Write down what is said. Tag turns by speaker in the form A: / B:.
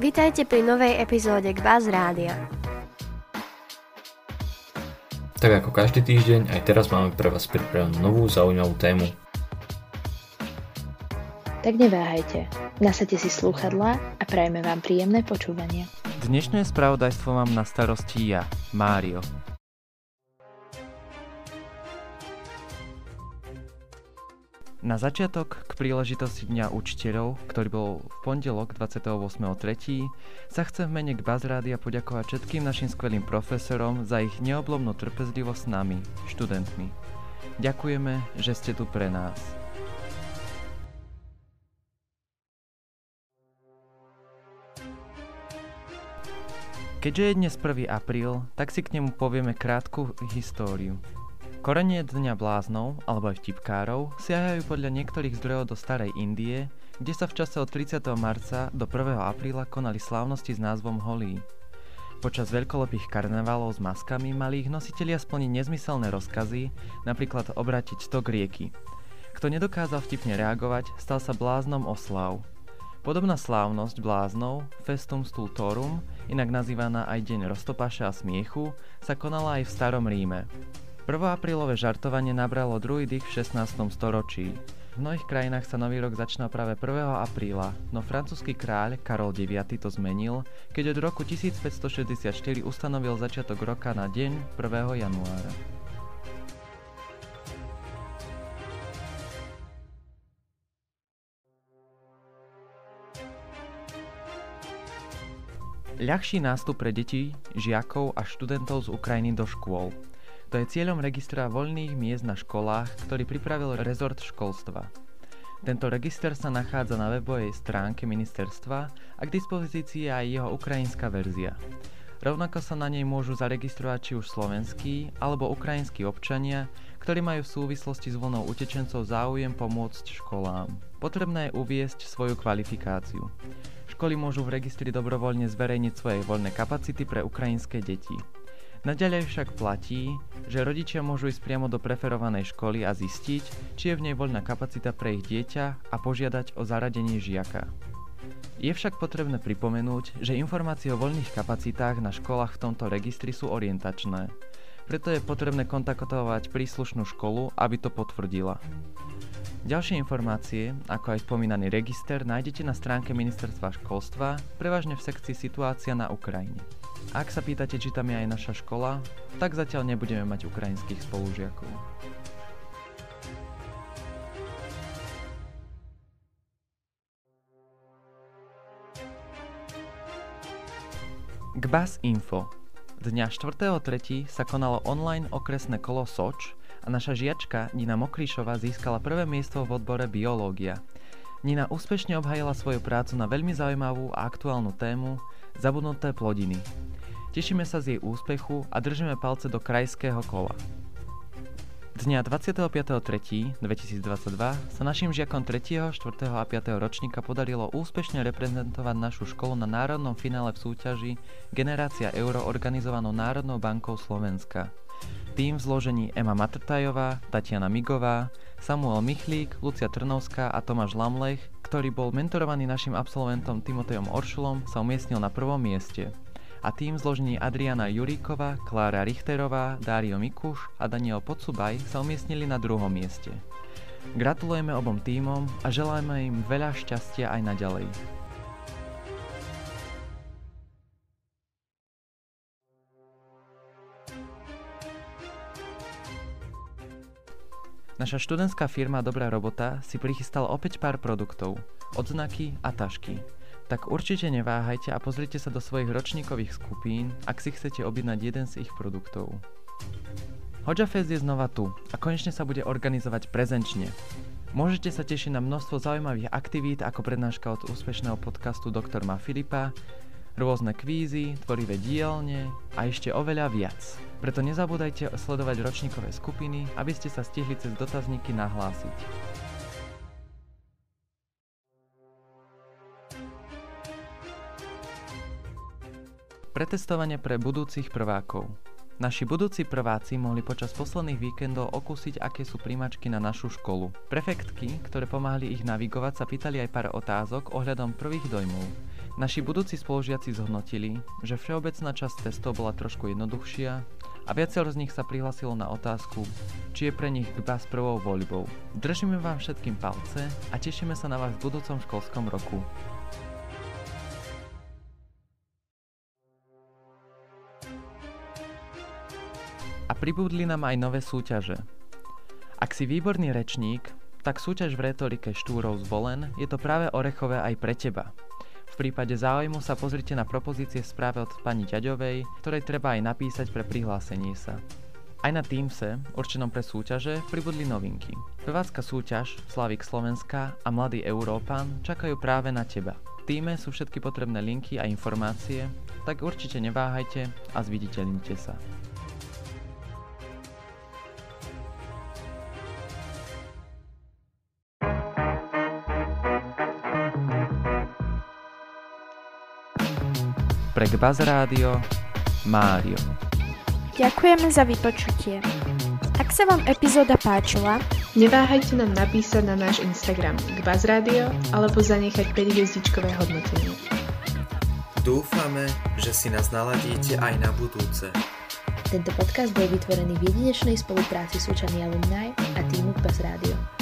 A: Vítajte pri novej epizóde Gbaz Rádia.
B: Tak ako každý týždeň, aj teraz máme pre vás pripravenú novú zaujímavú tému.
C: Tak neváhajte, nasadte si slúchadlá a prajme vám príjemné počúvanie.
D: Dnešné spravodajstvo mám na starosti ja, Mário. Na začiatok, k príležitosti Dňa učiteľov, ktorý bol v pondelok 28.3., sa chcem v mene Bazrádia poďakovať všetkým našim skvelým profesorom za ich neoblomnú trpezlivosť s nami, študentmi. Ďakujeme, že ste tu pre nás. Keďže je dnes 1. apríl, tak si k nemu povieme krátku históriu. Korenie Dňa bláznov, alebo aj vtipkárov, siahajú podľa niektorých zdrojov do starej Indie, kde sa v čase od 30. marca do 1. apríla konali slávnosti s názvom Holí. Počas veľkolepých karnevalov s maskami mali ich nositelia splniť nezmyselné rozkazy, napríklad obratiť stok rieky. Kto nedokázal vtipne reagovať, stal sa bláznom oslav. Podobná slávnosť bláznov, Festum Stultorum, inak nazývaná aj Deň roztopaša a smiechu, sa konala aj v starom Ríme. Prvoaprílové žartovanie nabralo druhý dých v 16. storočí. V mnohých krajinách sa nový rok začína práve 1. apríla, no francúzsky kráľ Karol IX to zmenil, keď od roku 1564 ustanovil začiatok roka na deň 1. januára. Ľahší nástup pre deti, žiakov a študentov z Ukrajiny do škôl – to je cieľom registra voľných miest na školách, ktorý pripravil rezort školstva. Tento register sa nachádza na webovej stránke ministerstva a k dispozícii je aj jeho ukrajinská verzia. Rovnako sa na nej môžu zaregistrovať či už slovenskí alebo ukrajinskí občania, ktorí majú v súvislosti s vlnou utečencov záujem pomôcť školám. Potrebné je uviesť svoju kvalifikáciu. Školy môžu v registri dobrovoľne zverejniť svoje voľné kapacity pre ukrajinské deti. Naďalej však platí, že rodičia môžu ísť priamo do preferovanej školy a zistiť, či je v nej voľná kapacita pre ich dieťa a požiadať o zaradenie žiaka. Je však potrebné pripomenúť, že informácie o voľných kapacitách na školách v tomto registri sú orientačné. Preto je potrebné kontaktovať príslušnú školu, aby to potvrdila. Ďalšie informácie, ako aj spomínaný register, nájdete na stránke Ministerstva školstva, prevažne v sekcii Situácia na Ukrajine. Ak sa pýtate, či tam je aj naša škola, tak zatiaľ nebudeme mať ukrajinských spolužiakov. Gbas Info Dňa 4.3. sa konalo online okresné kolo Soč a naša žiačka Nina Mokríšová získala prvé miesto v odbore biológia. Nina úspešne obhajila svoju prácu na veľmi zaujímavú a aktuálnu tému Zabudnuté plodiny. Tešíme sa z jej úspechu a držíme palce do krajského kola. Dňa 25.3.2022 sa našim žiakom 3., 4. a 5. ročníka podarilo úspešne reprezentovať našu školu na národnom finále v súťaži Generácia Euro organizovanou Národnou bankou Slovenska. Tým v zložení Ema Matrtajová, Tatiana Migová, Samuel Michlík, Lucia Trnovská a Tomáš Lamlech, ktorý bol mentorovaný našim absolventom Timotejom Oršulom, sa umiestnil na prvom mieste a tým zložení Adriana Juríková, Klára Richterová, Dario Mikuš a Daniel Podsubaj sa umiestnili na druhom mieste. Gratulujeme obom týmom a želajme im veľa šťastia aj naďalej. Naša študentská firma Dobrá robota si prichystala opäť pár produktov, odznaky a tašky tak určite neváhajte a pozrite sa do svojich ročníkových skupín, ak si chcete objednať jeden z ich produktov. Hoďa Fest je znova tu a konečne sa bude organizovať prezenčne. Môžete sa tešiť na množstvo zaujímavých aktivít ako prednáška od úspešného podcastu Dr. Ma Filipa, rôzne kvízy, tvorivé dielne a ešte oveľa viac. Preto nezabúdajte sledovať ročníkové skupiny, aby ste sa stihli cez dotazníky nahlásiť. Pretestovanie pre budúcich prvákov. Naši budúci prváci mohli počas posledných víkendov okúsiť, aké sú príjmačky na našu školu. Prefektky, ktoré pomáhali ich navigovať, sa pýtali aj pár otázok ohľadom prvých dojmov. Naši budúci spolužiaci zhodnotili, že všeobecná časť testov bola trošku jednoduchšia a viacero z nich sa prihlasilo na otázku, či je pre nich s prvou voľbou. Držíme vám všetkým palce a tešíme sa na vás v budúcom školskom roku. Pribudli nám aj nové súťaže. Ak si výborný rečník, tak súťaž v retorike Štúrov zvolen je to práve orechové aj pre teba. V prípade záujmu sa pozrite na propozície v správe od pani Ťaďovej, ktorej treba aj napísať pre prihlásenie sa. Aj na Teamse, určenom pre súťaže, pribudli novinky. Pevácka súťaž, Slavik Slovenska a Mladý Európan čakajú práve na teba. V týme sú všetky potrebné linky a informácie, tak určite neváhajte a zviditeľnite sa. Pre Gbaz Rádio Mário.
E: Ďakujeme za vypočutie. Ak sa vám epizóda páčila,
C: neváhajte nám napísať na náš Instagram Gbaz Radio alebo zanechať 5 hviezdičkové hodnotenie.
F: Dúfame, že si nás naladíte aj na budúce.
C: Tento podcast bol vytvorený v jedinečnej spolupráci Súčany Alumni a týmu Gbaz Radio.